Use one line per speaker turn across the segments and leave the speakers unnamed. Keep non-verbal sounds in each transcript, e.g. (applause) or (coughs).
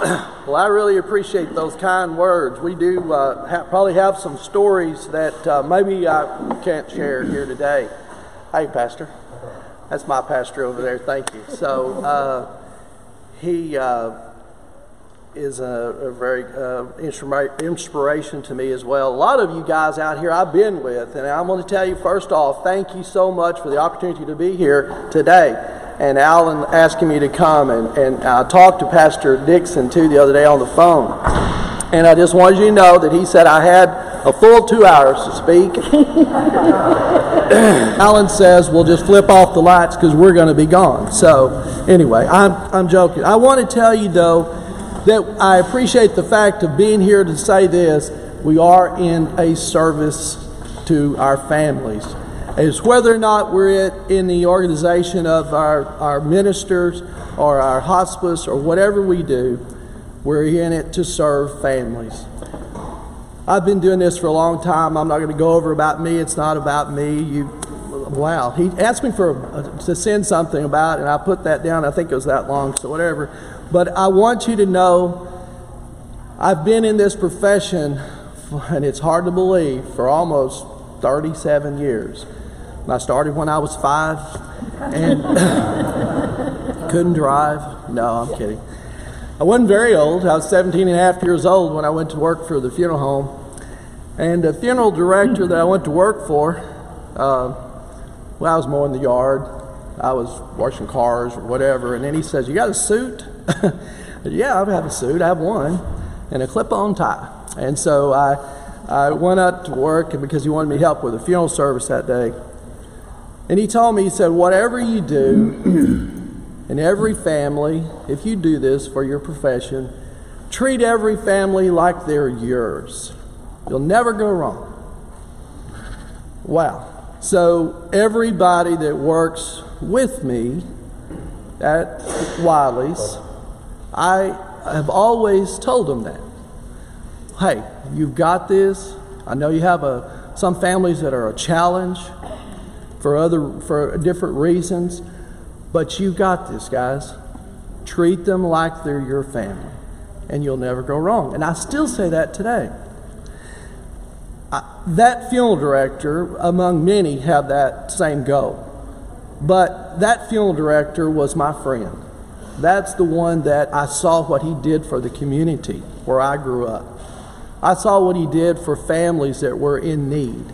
(clears throat) Well, I really appreciate those kind words. We do uh, ha- probably have some stories that uh, maybe I can't share here today. Hey, Pastor. That's my pastor over there. Thank you. So uh, he uh, is a, a very uh, inspira- inspiration to me as well. A lot of you guys out here I've been with, and I'm going to tell you first off, thank you so much for the opportunity to be here today and Alan asking me to come. And, and I talked to Pastor Dixon too the other day on the phone. And I just wanted you to know that he said I had a full two hours to speak. (laughs) Alan says we'll just flip off the lights because we're going to be gone. So, anyway, I'm, I'm joking. I want to tell you, though, that I appreciate the fact of being here to say this. We are in a service to our families is whether or not we're in the organization of our, our ministers or our hospice or whatever we do, we're in it to serve families. I've been doing this for a long time. I'm not going to go over about me. It's not about me. You, wow. He asked me for uh, to send something about, it, and I put that down. I think it was that long, so whatever. But I want you to know, I've been in this profession, (laughs) and it's hard to believe, for almost 37 years. I started when I was five and (coughs) couldn't drive. No, I'm kidding. I wasn't very old. I was 17 and a half years old when I went to work for the funeral home. And the funeral director that I went to work for, uh, well, I was mowing the yard. I was washing cars or whatever. And then he says, You got a suit? (laughs) yeah, I have a suit. I have one and a clip on tie. And so I, I went out to work because he wanted me to help with the funeral service that day. And he told me, he said, whatever you do (clears throat) in every family, if you do this for your profession, treat every family like they're yours. You'll never go wrong. Wow. So everybody that works with me at Wiley's, I have always told them that. Hey, you've got this. I know you have a, some families that are a challenge for other for different reasons, but you got this, guys. Treat them like they're your family, and you'll never go wrong. And I still say that today. I, that funeral director, among many, had that same goal. But that funeral director was my friend. That's the one that I saw what he did for the community where I grew up. I saw what he did for families that were in need.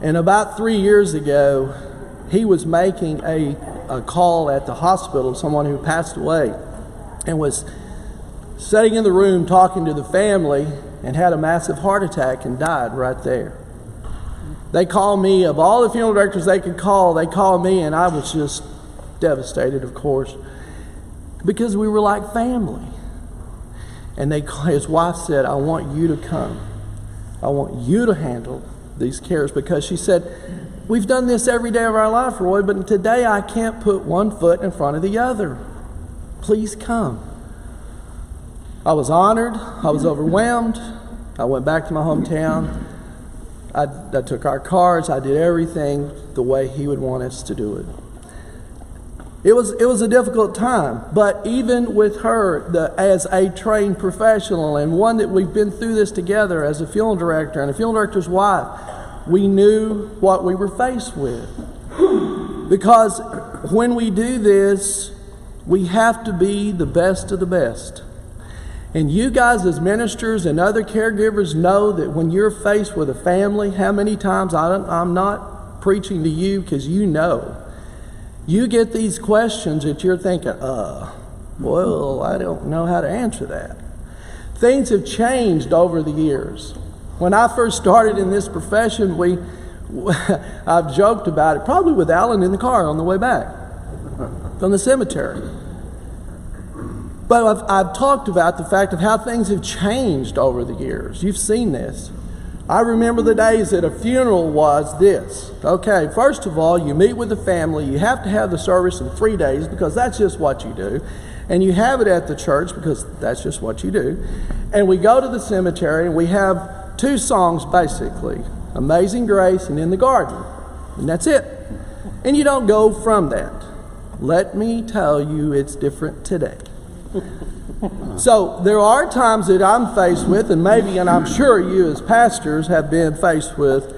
And about three years ago, he was making a, a call at the hospital, of someone who passed away, and was sitting in the room talking to the family and had a massive heart attack and died right there. They called me, of all the funeral directors they could call, they called me, and I was just devastated, of course, because we were like family. And they, his wife said, I want you to come. I want you to handle these cares because she said, We've done this every day of our life, Roy, but today I can't put one foot in front of the other. Please come. I was honored. I was overwhelmed. I went back to my hometown. I, I took our cars. I did everything the way he would want us to do it. It was, it was a difficult time, but even with her, the, as a trained professional and one that we've been through this together as a funeral director and a funeral director's wife, we knew what we were faced with. Because when we do this, we have to be the best of the best. And you guys, as ministers and other caregivers, know that when you're faced with a family, how many times I am not preaching to you because you know you get these questions that you're thinking, uh, well, I don't know how to answer that. Things have changed over the years. When I first started in this profession, we, (laughs) I've joked about it, probably with Alan in the car on the way back from the cemetery. But I've, I've talked about the fact of how things have changed over the years. You've seen this. I remember the days that a funeral was this. Okay, first of all, you meet with the family. You have to have the service in three days because that's just what you do. And you have it at the church because that's just what you do. And we go to the cemetery and we have two songs basically Amazing Grace and In the Garden. And that's it. And you don't go from that. Let me tell you, it's different today. (laughs) So there are times that I'm faced with, and maybe, and I'm sure you as pastors have been faced with,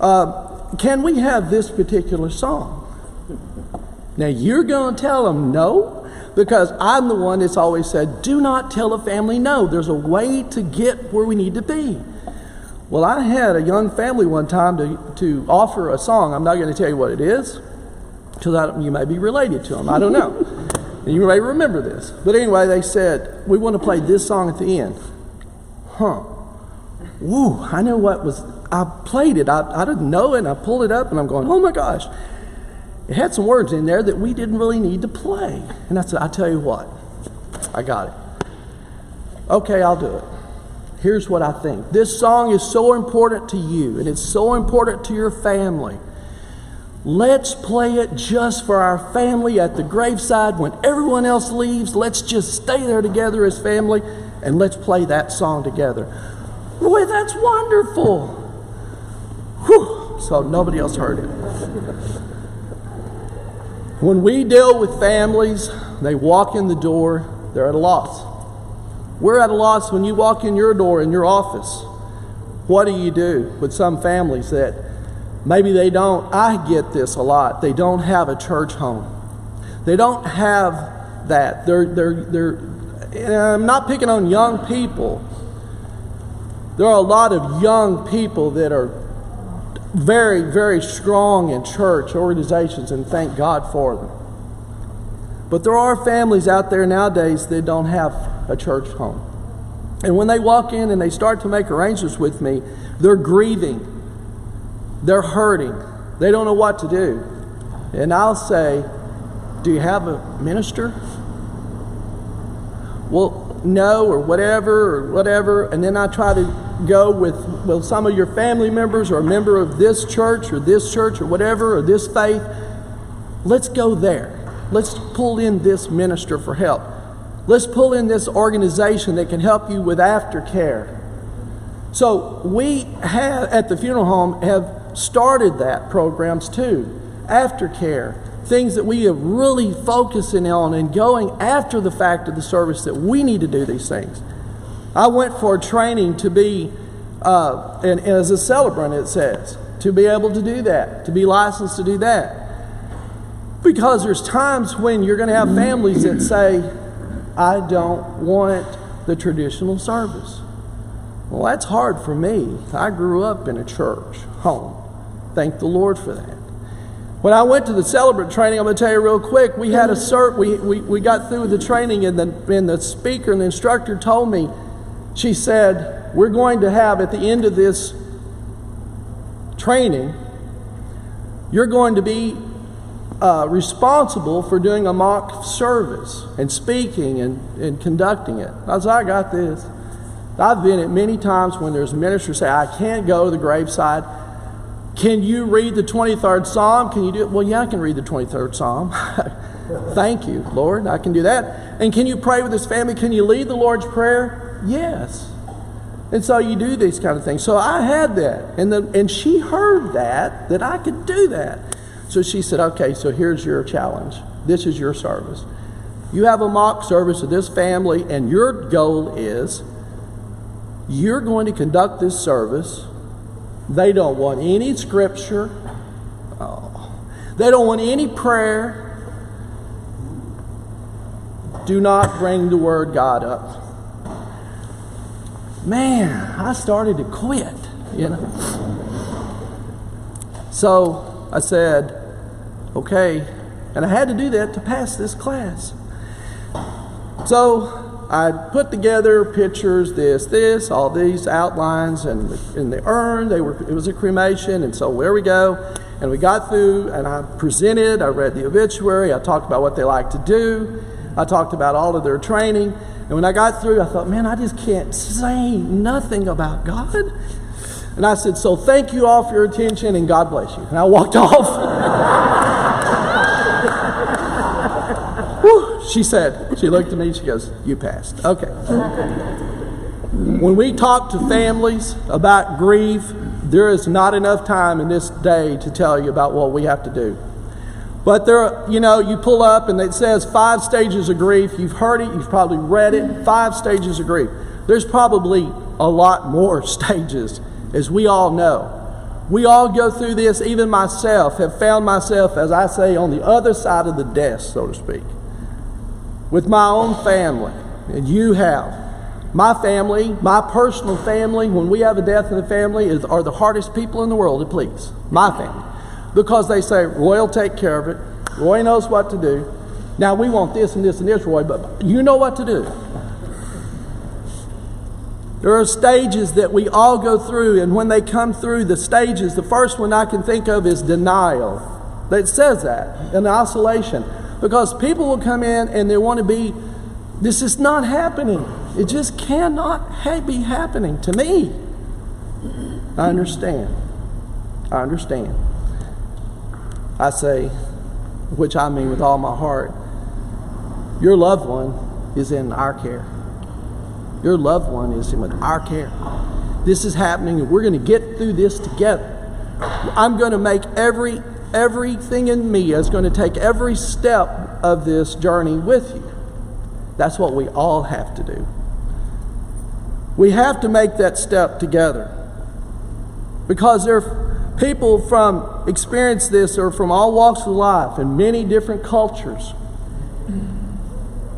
uh, can we have this particular song? Now you're going to tell them no, because I'm the one that's always said, do not tell a family no. There's a way to get where we need to be. Well, I had a young family one time to, to offer a song. I'm not going to tell you what it is, because you may be related to them. I don't know. (laughs) and you may remember this. But anyway, they said, we want to play this song at the end. Huh. Woo, I know what was, I played it. I, I didn't know it, and I pulled it up, and I'm going, oh my gosh. It had some words in there that we didn't really need to play. And I said, I tell you what, I got it. Okay, I'll do it. Here's what I think. This song is so important to you, and it's so important to your family. Let's play it just for our family at the graveside when everyone else leaves. Let's just stay there together as family and let's play that song together. Boy, that's wonderful. Whew. So nobody else heard it. When we deal with families, they walk in the door, they're at a loss. We're at a loss when you walk in your door in your office. What do you do with some families that maybe they don't? I get this a lot. They don't have a church home. They don't have that. They're, they're, they're, I'm not picking on young people. There are a lot of young people that are very, very strong in church organizations, and thank God for them. But there are families out there nowadays that don't have a church home. And when they walk in and they start to make arrangements with me, they're grieving, they're hurting, they don't know what to do. And I'll say, Do you have a minister? Well, no, or whatever, or whatever. And then I try to go with, well, some of your family members or a member of this church or this church or whatever or this faith, let's go there. Let's pull in this minister for help. Let's pull in this organization that can help you with aftercare. So we have at the funeral home have started that programs too. Aftercare, things that we are really focusing on and going after the fact of the service that we need to do these things. I went for training to be, uh, and, and as a celebrant, it says, to be able to do that, to be licensed to do that. Because there's times when you're going to have families that say, I don't want the traditional service. Well, that's hard for me. I grew up in a church home. Thank the Lord for that. When I went to the celebrant training, I'm going to tell you real quick, we had a cert, we, we, we got through the training, and the, and the speaker and the instructor told me, she said, We're going to have at the end of this training, you're going to be uh, responsible for doing a mock service and speaking and, and conducting it. I said, I got this. I've been at many times when there's a minister say, I can't go to the graveside. Can you read the 23rd Psalm? Can you do it? Well, yeah, I can read the 23rd Psalm. (laughs) Thank you, Lord. I can do that. And can you pray with this family? Can you lead the Lord's Prayer? Yes. And so you do these kind of things. So I had that. And, the, and she heard that, that I could do that. So she said, okay, so here's your challenge. This is your service. You have a mock service of this family, and your goal is you're going to conduct this service. They don't want any scripture. Oh. They don't want any prayer. Do not bring the word God up man, I started to quit, you know. So I said, okay, and I had to do that to pass this class. So I put together pictures, this, this, all these outlines, and in the urn, they were. It was a cremation, and so there we go. And we got through, and I presented. I read the obituary. I talked about what they like to do. I talked about all of their training. And when I got through, I thought, man, I just can't say nothing about God. And I said, so thank you all for your attention and God bless you. And I walked (laughs) off. Whew, she said, she looked at me, she goes, you passed. Okay. When we talk to families about grief, there is not enough time in this day to tell you about what we have to do. But there, you know, you pull up and it says five stages of grief. You've heard it, you've probably read it. Five stages of grief. There's probably a lot more (laughs) stages, as we all know. We all go through this, even myself, have found myself, as I say, on the other side of the desk, so to speak, with my own family. And you have. My family, my personal family, when we have a death in the family, is, are the hardest people in the world to please. My family. Because they say, Roy will take care of it. Roy knows what to do. Now, we want this and this and this, Roy, but you know what to do. There are stages that we all go through, and when they come through the stages, the first one I can think of is denial. That says that in isolation. Because people will come in and they want to be, this is not happening. It just cannot ha- be happening to me. I understand. I understand. I say, which I mean with all my heart, your loved one is in our care. Your loved one is in our care. This is happening, and we're going to get through this together. I'm going to make every everything in me is going to take every step of this journey with you. That's what we all have to do. We have to make that step together. Because there are people from experience this or from all walks of life in many different cultures.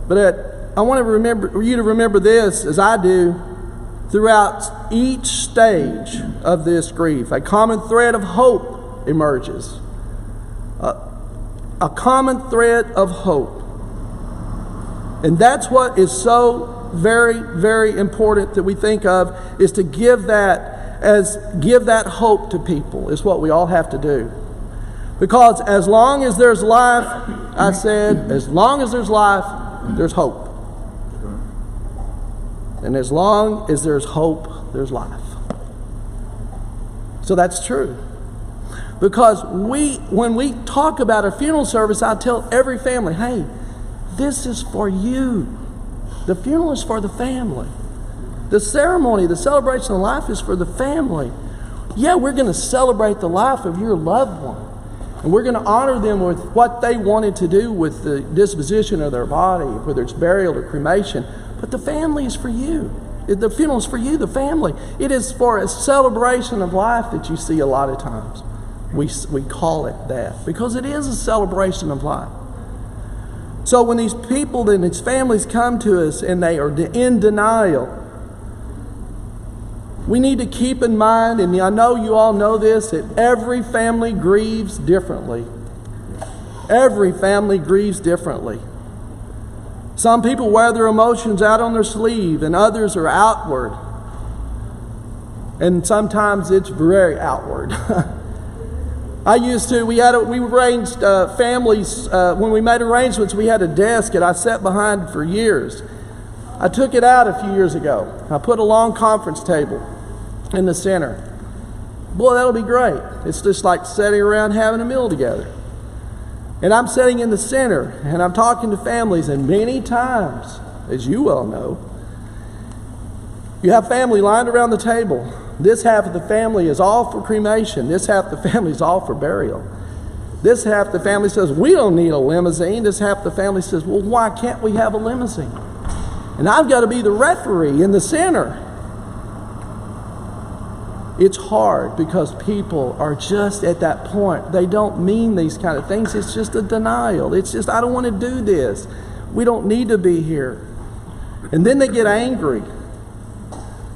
But at I want to remember you to remember this as I do throughout each stage of this grief. A common thread of hope emerges. A, common thread of hope. And that's what is so very, very important that we think of is to give that as give that hope to people is what we all have to do. Because as long as there's life, I said, as long as there's life, there's hope. And as long as there's hope, there's life. So that's true. Because we, when we talk about a funeral service, I tell every family, hey, this is for you. The funeral is for the family. The ceremony, the celebration of life is for the family. Yeah, we're going to celebrate the life of your loved one. And we're going to honor them with what they wanted to do with the disposition of their body, whether it's burial or cremation. But the family is for you. The funeral is for you, the family. It is for a celebration of life that you see a lot of times. We, we call it that because it is a celebration of life. So when these people and these families come to us and they are in denial, we need to keep in mind, and I know you all know this, that every family grieves differently. Every family grieves differently. Some people wear their emotions out on their sleeve, and others are outward. And sometimes it's very outward. (laughs) I used to, we had, a, we arranged uh, families, uh, when we made arrangements, we had a desk that I sat behind for years. I took it out a few years ago. I put a long conference table in the center. Boy, that'll be great. It's just like sitting around having a meal together. And I'm sitting in the center and I'm talking to families, and many times, as you well know, you have family lined around the table. This half of the family is all for cremation, this half of the family is all for burial. This half the family says, We don't need a limousine. This half the family says, Well, why can't we have a limousine? And I've got to be the referee in the center. It's hard because people are just at that point. They don't mean these kind of things. It's just a denial. It's just, I don't want to do this. We don't need to be here. And then they get angry.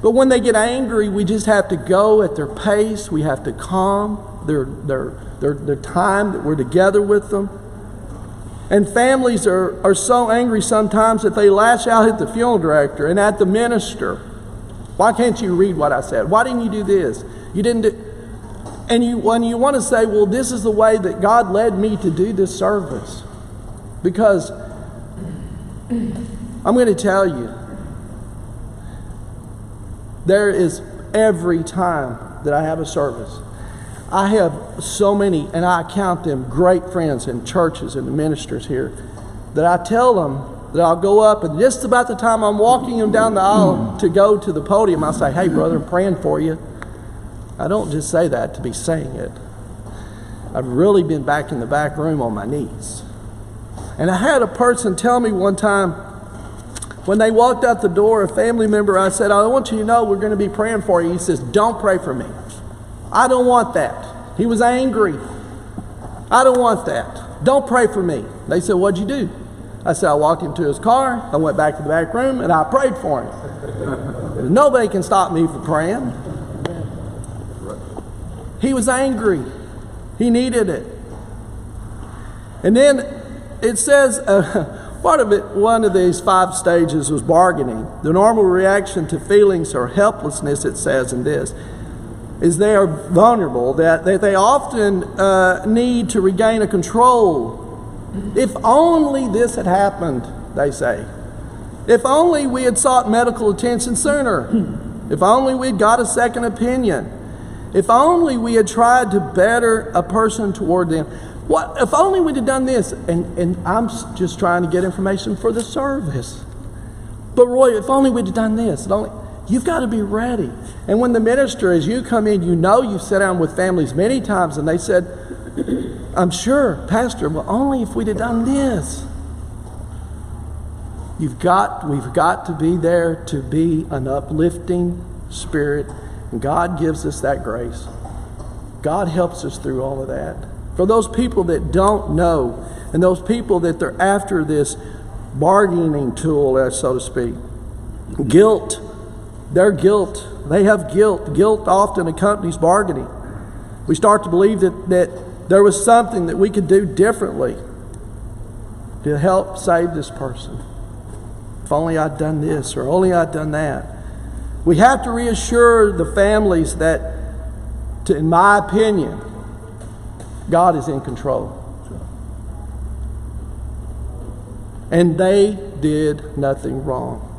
But when they get angry, we just have to go at their pace. We have to calm their, their, their, their time that we're together with them. And families are, are so angry sometimes that they lash out at the funeral director and at the minister. Why can't you read what I said? Why didn't you do this? You didn't do. And you, when you want to say, well, this is the way that God led me to do this service. Because I'm going to tell you, there is every time that I have a service, I have so many, and I count them great friends in churches and ministers here, that I tell them that I'll go up, and just about the time I'm walking them down the aisle to go to the podium, I'll say, Hey, brother, I'm praying for you. I don't just say that to be saying it. I've really been back in the back room on my knees. And I had a person tell me one time when they walked out the door, a family member, I said, I want you to know we're going to be praying for you. He says, Don't pray for me. I don't want that. He was angry. I don't want that. Don't pray for me. They said, What'd you do? I said, I walked into his car, I went back to the back room, and I prayed for him. (laughs) Nobody can stop me from praying. He was angry. He needed it. And then it says, uh, part of it, one of these five stages was bargaining. The normal reaction to feelings or helplessness, it says in this, is they are vulnerable, that, that they often uh, need to regain a control. If only this had happened, they say. If only we had sought medical attention sooner. If only we'd got a second opinion. If only we had tried to better a person toward them. What if only we'd have done this? And, and I'm just trying to get information for the service. But Roy, if only we'd have done this. Only, you've got to be ready. And when the minister, as you come in, you know you've sat down with families many times and they said, (clears throat) I'm sure, Pastor, well, only if we'd have done this. You've got, we've got to be there to be an uplifting spirit and God gives us that grace. God helps us through all of that. For those people that don't know, and those people that they're after this bargaining tool, so to speak, guilt, their guilt, they have guilt. Guilt often accompanies bargaining. We start to believe that, that there was something that we could do differently to help save this person. If only I'd done this, or only I'd done that. We have to reassure the families that, to, in my opinion, God is in control. And they did nothing wrong.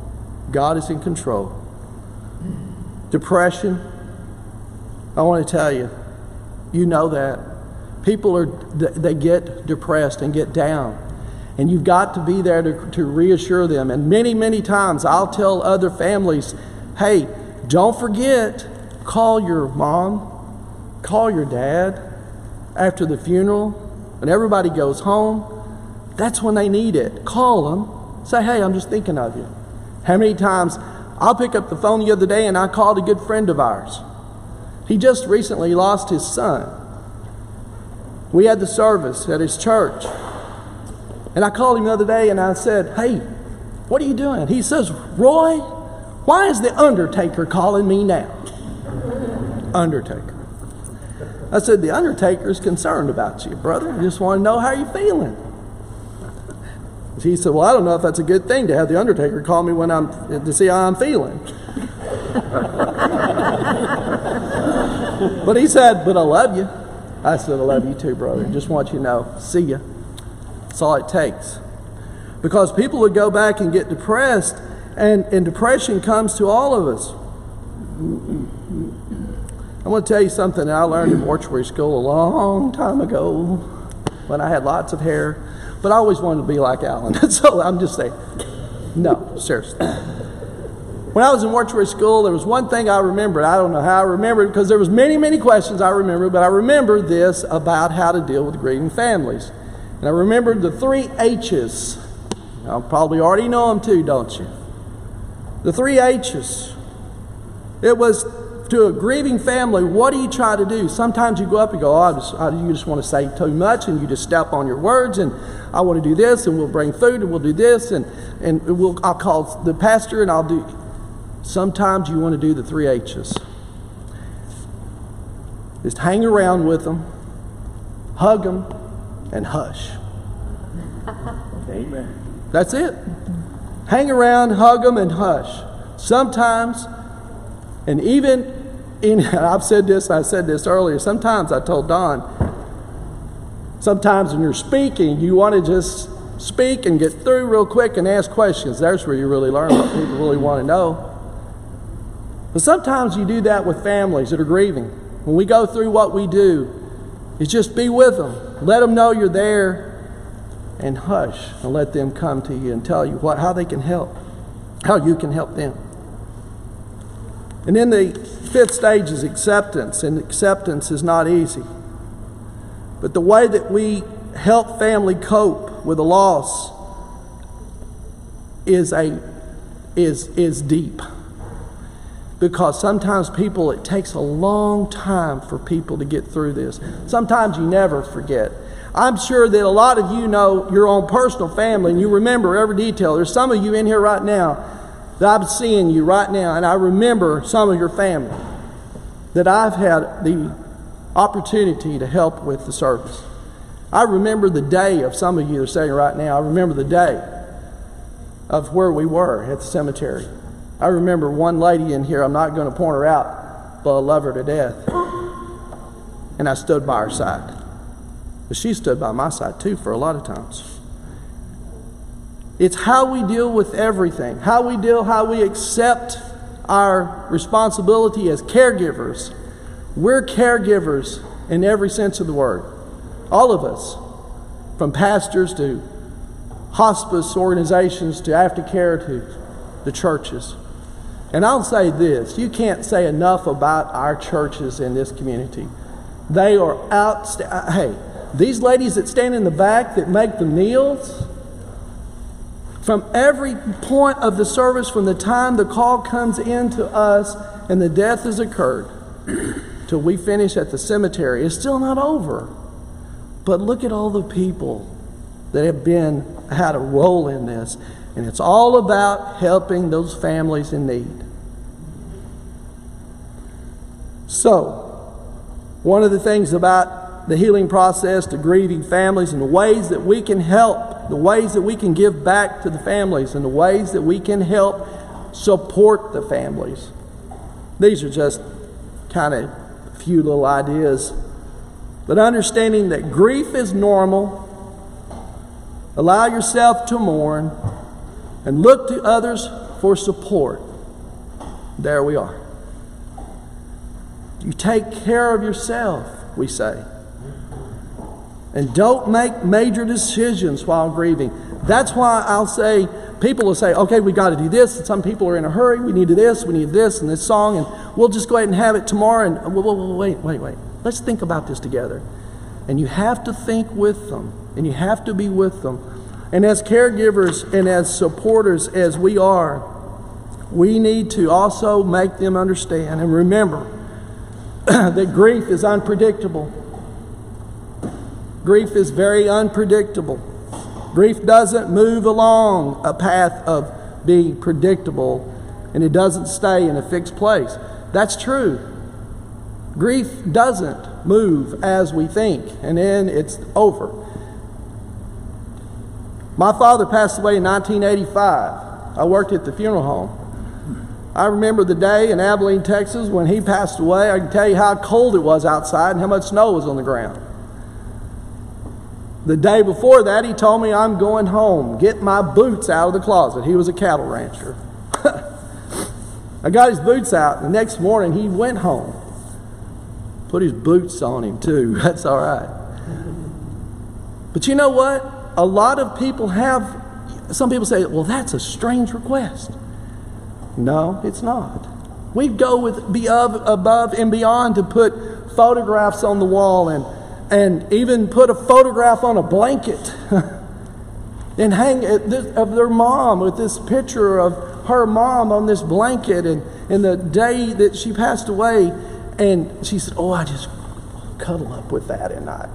God is in control. Depression, I want to tell you, you know that. People are, they get depressed and get down. And you've got to be there to, to reassure them. And many, many times I'll tell other families, Hey, don't forget, call your mom, call your dad after the funeral, when everybody goes home. That's when they need it. Call them. Say, hey, I'm just thinking of you. How many times I'll pick up the phone the other day and I called a good friend of ours. He just recently lost his son. We had the service at his church. And I called him the other day and I said, Hey, what are you doing? He says, Roy, why is the undertaker calling me now? (laughs) Undertaker. I said, The undertaker is concerned about you, brother. I just want to know how you're feeling. He said, Well, I don't know if that's a good thing to have the undertaker call me when I'm to see how I'm feeling. but he said, But I love you. I said, I love you too, brother. Just want you to know. See ya. That's all it takes. Because people would go back and get depressed and, and depression comes to all of us. I want to tell you something that I learned in mortuary school a long time ago when I had lots of hair, but I always wanted to be like Alan. (laughs) so I'm just saying, no, seriously. When I was in mortuary school, there was one thing I remembered. I don't know how I remembered because there was many, many questions I remembered, but I remember this about how to deal with grieving families. And I remembered the three H's. I probably already know them too, don't you? The three H's. It was to a grieving family, what do you try to do? Sometimes you go up and go, oh, I just, I, you just want to say too much and you just step on your words and I want to do this and we'll bring food and we'll do this and, and we'll, I'll call the pastor and I'll do. Sometimes you want to do the three H's. Just hang around with them, hug them, and hush. Amen. That's it. Hang around, hug them, and hush. Sometimes, and even in, (laughs) I've said this, I said this earlier, sometimes I told Don, sometimes when you're speaking, you want to just speak and get through real quick and ask questions. There's where you really learn what people really want to know. But sometimes you do that with families that are grieving. When we go through what we do, is just be with them. Let them know you're there and hush and let them come to you and tell you what, how they can help, how you can help them. And then the fifth stage is acceptance, and acceptance is not easy. But the way that we help family cope with a loss is a is is deep. Because sometimes people it takes a long time for people to get through this. Sometimes you never forget. I'm sure that a lot of you know your own personal family and you remember every detail. There's some of you in here right now that I'm seeing you right now, and I remember some of your family that I've had the opportunity to help with the service. I remember the day of some of you are saying right now, I remember the day of where we were at the cemetery. I remember one lady in here, I'm not going to point her out, but I love her to death. And I stood by her side. But she stood by my side too for a lot of times. It's how we deal with everything, how we deal, how we accept our responsibility as caregivers. We're caregivers in every sense of the word. All of us, from pastors to hospice organizations to aftercare to the churches. And I'll say this you can't say enough about our churches in this community. They are outstanding. Hey, these ladies that stand in the back that make the meals, from every point of the service, from the time the call comes in to us and the death has occurred, (clears throat) till we finish at the cemetery, it's still not over. But look at all the people that have been had a role in this, and it's all about helping those families in need. So, one of the things about the healing process to grieving families and the ways that we can help, the ways that we can give back to the families, and the ways that we can help support the families. These are just kind of a few little ideas. But understanding that grief is normal, allow yourself to mourn, and look to others for support. There we are. You take care of yourself, we say. And don't make major decisions while grieving. That's why I'll say, people will say, okay, we got to do this. And some people are in a hurry. We need this, we need this, and this song, and we'll just go ahead and have it tomorrow. And whoa, whoa, wait, wait, wait. Let's think about this together. And you have to think with them, and you have to be with them. And as caregivers and as supporters as we are, we need to also make them understand and remember (clears throat) that grief is unpredictable. Grief is very unpredictable. Grief doesn't move along a path of being predictable and it doesn't stay in a fixed place. That's true. Grief doesn't move as we think and then it's over. My father passed away in 1985. I worked at the funeral home. I remember the day in Abilene, Texas when he passed away. I can tell you how cold it was outside and how much snow was on the ground. The day before that, he told me, I'm going home. Get my boots out of the closet. He was a cattle rancher. (laughs) I got his boots out. The next morning, he went home. Put his boots on him, too. (laughs) That's all right. But you know what? A lot of people have, some people say, well, that's a strange request. No, it's not. We go with be above and beyond to put photographs on the wall and and even put a photograph on a blanket (laughs) and hang it of their mom with this picture of her mom on this blanket and, and the day that she passed away. And she said oh i just cuddle up with that at night.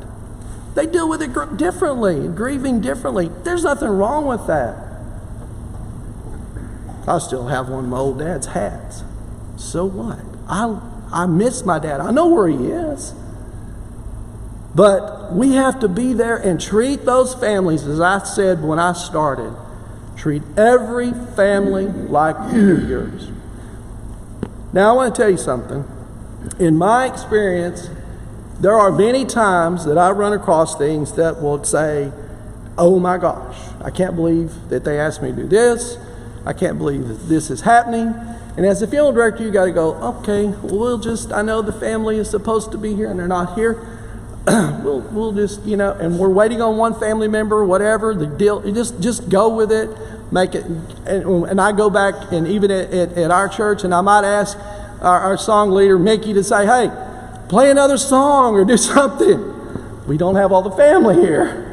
They deal with it differently grieving differently. There's nothing wrong with that. I still have one of my old dad's hats. So what? I i miss my dad. I know where he is but we have to be there and treat those families, as I said when I started, treat every family like yours. Now, I want to tell you something. In my experience, there are many times that I run across things that will say, Oh my gosh, I can't believe that they asked me to do this. I can't believe that this is happening. And as a funeral director, you got to go, okay, well, we'll just, I know the family is supposed to be here and they're not here. (clears throat) we'll, we'll just, you know, and we're waiting on one family member, whatever the deal, just, just go with it, make it. And, and I go back, and even at, at, at, our church, and I might ask our, our song leader, Mickey, to say, hey, play another song or do (laughs) something. we don't have all the family here.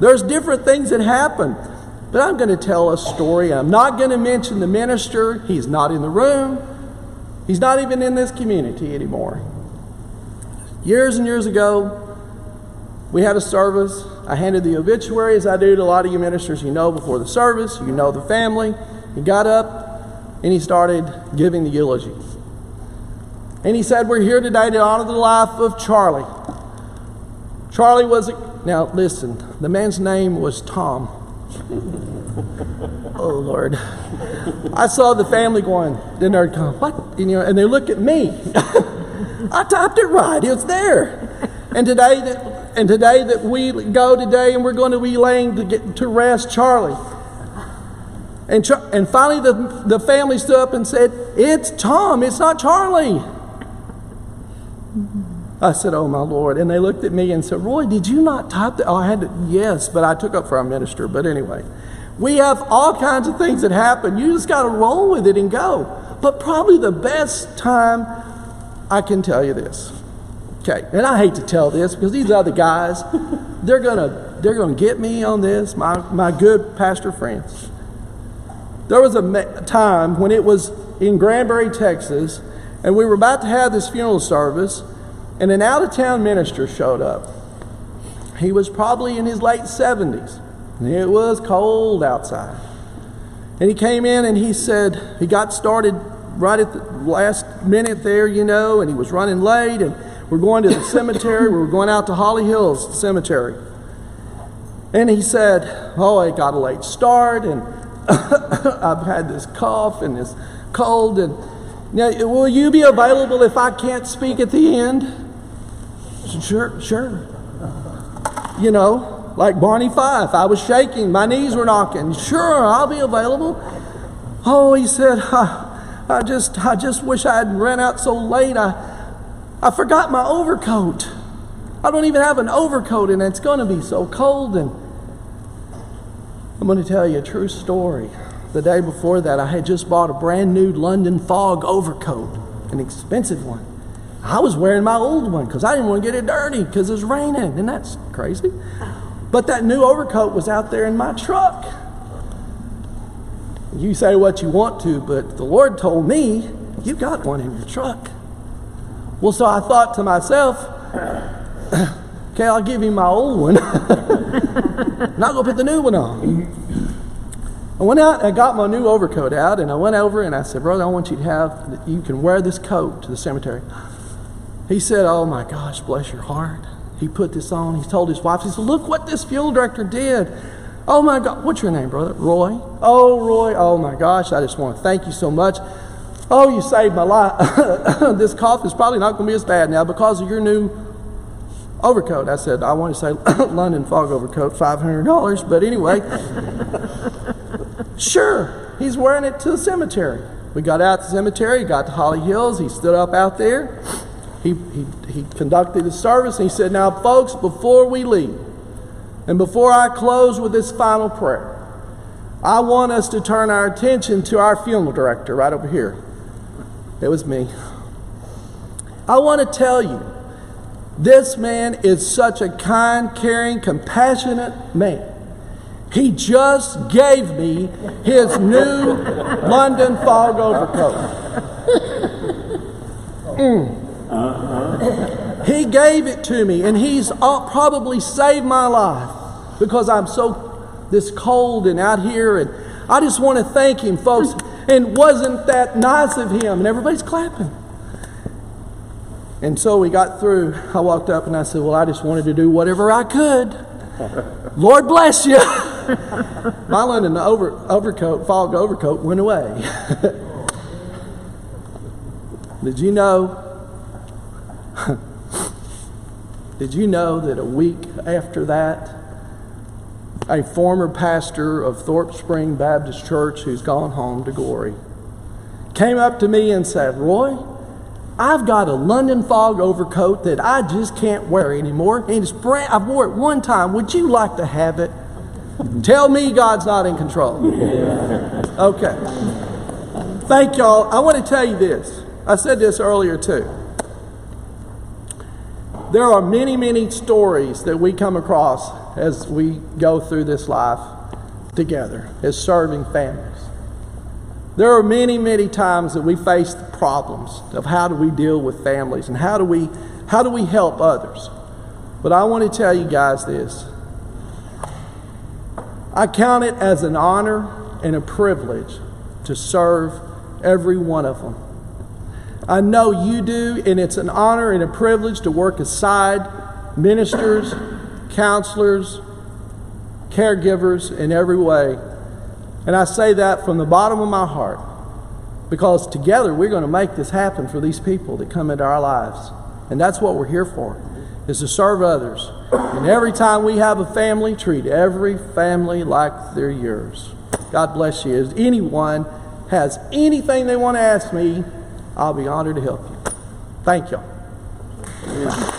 There's different things that happen. But I'm going to tell a story. I'm not going to mention the minister. He's not in the room. He's not even in this community anymore. Years and years ago, we had a service. I handed the obituary, as I do to a lot of you ministers you know before the service. You know the family. He got up and he started giving the eulogy. And he said, We're here today to honor the life of Charlie. Charlie was, a, now listen, the man's name was Tom. (laughs) oh Lord. I saw the family going, then they're going, what? You know, and they look at me. (laughs) I typed it right. It's there. And today that and today that we go today and we're going to be laying to get to rest Charlie. And, Char- and finally the, the family stood up and said, It's Tom, it's not Charlie. I said, Oh my Lord. And they looked at me and said, Roy, did you not type that? Oh, I had to, yes, but I took up for our minister. But anyway, we have all kinds of things that happen. You just got to roll with it and go. But probably the best time, I can tell you this. Okay, and I hate to tell this because these other guys, (laughs) they're gonna they're gonna get me on this. My my good pastor friends. There was a time when it was in Granbury, Texas, and we were about to have this funeral service, and an out of town minister showed up. He was probably in his late 70s. It was cold outside. And he came in and he said, he got started right at the last minute there, you know, and he was running late. And we're going to the (coughs) cemetery. We were going out to Holly Hills Cemetery. And he said, Oh, I got a late start, and (coughs) I've had this cough and this cold. And now, will you be available if I can't speak at the end? Sure, sure. You know, like Barney Fife. I was shaking, my knees were knocking. Sure, I'll be available. Oh, he said, I, I just, I just wish I hadn't ran out so late. I, I forgot my overcoat. I don't even have an overcoat, and it's going to be so cold. And I'm going to tell you a true story. The day before that, I had just bought a brand new London Fog overcoat, an expensive one. I was wearing my old one because I didn't want to get it dirty because it's raining, and that's crazy. Oh. But that new overcoat was out there in my truck. You say what you want to, but the Lord told me you got one in your truck. Well, so I thought to myself, (coughs) okay, I'll give you my old one. (laughs) Not gonna put the new one on. I went out and I got my new overcoat out and I went over and I said, Brother, I want you to have, you can wear this coat to the cemetery. He said, Oh my gosh, bless your heart. He put this on. He told his wife, He said, Look what this fuel director did. Oh my God, what's your name, brother? Roy. Oh, Roy, oh my gosh, I just want to thank you so much. Oh, you saved my life. (laughs) this cough is probably not going to be as bad now because of your new overcoat. I said, I want to say (coughs) London fog overcoat, $500. But anyway, (laughs) sure, he's wearing it to the cemetery. We got out the cemetery, got to Holly Hills. He stood up out there. He, he, he conducted the service and he said, Now, folks, before we leave, and before I close with this final prayer, I want us to turn our attention to our funeral director right over here. It was me. I want to tell you, this man is such a kind, caring, compassionate man. He just gave me his new London fog overcoat. Mm. He gave it to me, and he's probably saved my life because I'm so this cold and out here, and I just want to thank him, folks. (laughs) And wasn't that nice of him? And everybody's clapping. And so we got through. I walked up and I said, Well, I just wanted to do whatever I could. (laughs) Lord bless you. (laughs) My London over, overcoat, fog overcoat, went away. Did you know? Did you know that a week after that, a former pastor of Thorp Spring Baptist Church who's gone home to glory came up to me and said, Roy, I've got a London fog overcoat that I just can't wear anymore. And it's brand, I wore it one time. Would you like to have it? Tell me God's not in control. (laughs) Okay. Thank y'all. I want to tell you this. I said this earlier too. there are many, many stories that we come across as we go through this life together as serving families. There are many, many times that we face the problems of how do we deal with families and how do we how do we help others. But I want to tell you guys this. I count it as an honor and a privilege to serve every one of them. I know you do, and it's an honor and a privilege to work aside ministers, counselors, caregivers in every way. And I say that from the bottom of my heart because together we're going to make this happen for these people that come into our lives. And that's what we're here for, is to serve others. And every time we have a family, treat every family like they're yours. God bless you. If anyone has anything they want to ask me, I'll be honored to help you. Thank you.